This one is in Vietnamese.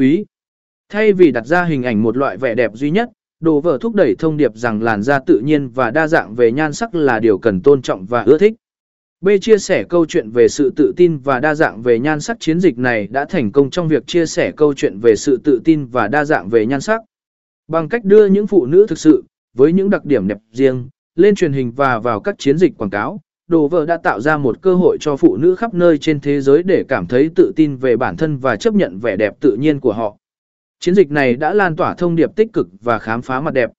quý. Thay vì đặt ra hình ảnh một loại vẻ đẹp duy nhất, đồ vở thúc đẩy thông điệp rằng làn da tự nhiên và đa dạng về nhan sắc là điều cần tôn trọng và ưa thích. B chia sẻ câu chuyện về sự tự tin và đa dạng về nhan sắc chiến dịch này đã thành công trong việc chia sẻ câu chuyện về sự tự tin và đa dạng về nhan sắc. Bằng cách đưa những phụ nữ thực sự, với những đặc điểm đẹp riêng, lên truyền hình và vào các chiến dịch quảng cáo, đồ vợ đã tạo ra một cơ hội cho phụ nữ khắp nơi trên thế giới để cảm thấy tự tin về bản thân và chấp nhận vẻ đẹp tự nhiên của họ. Chiến dịch này đã lan tỏa thông điệp tích cực và khám phá mặt đẹp,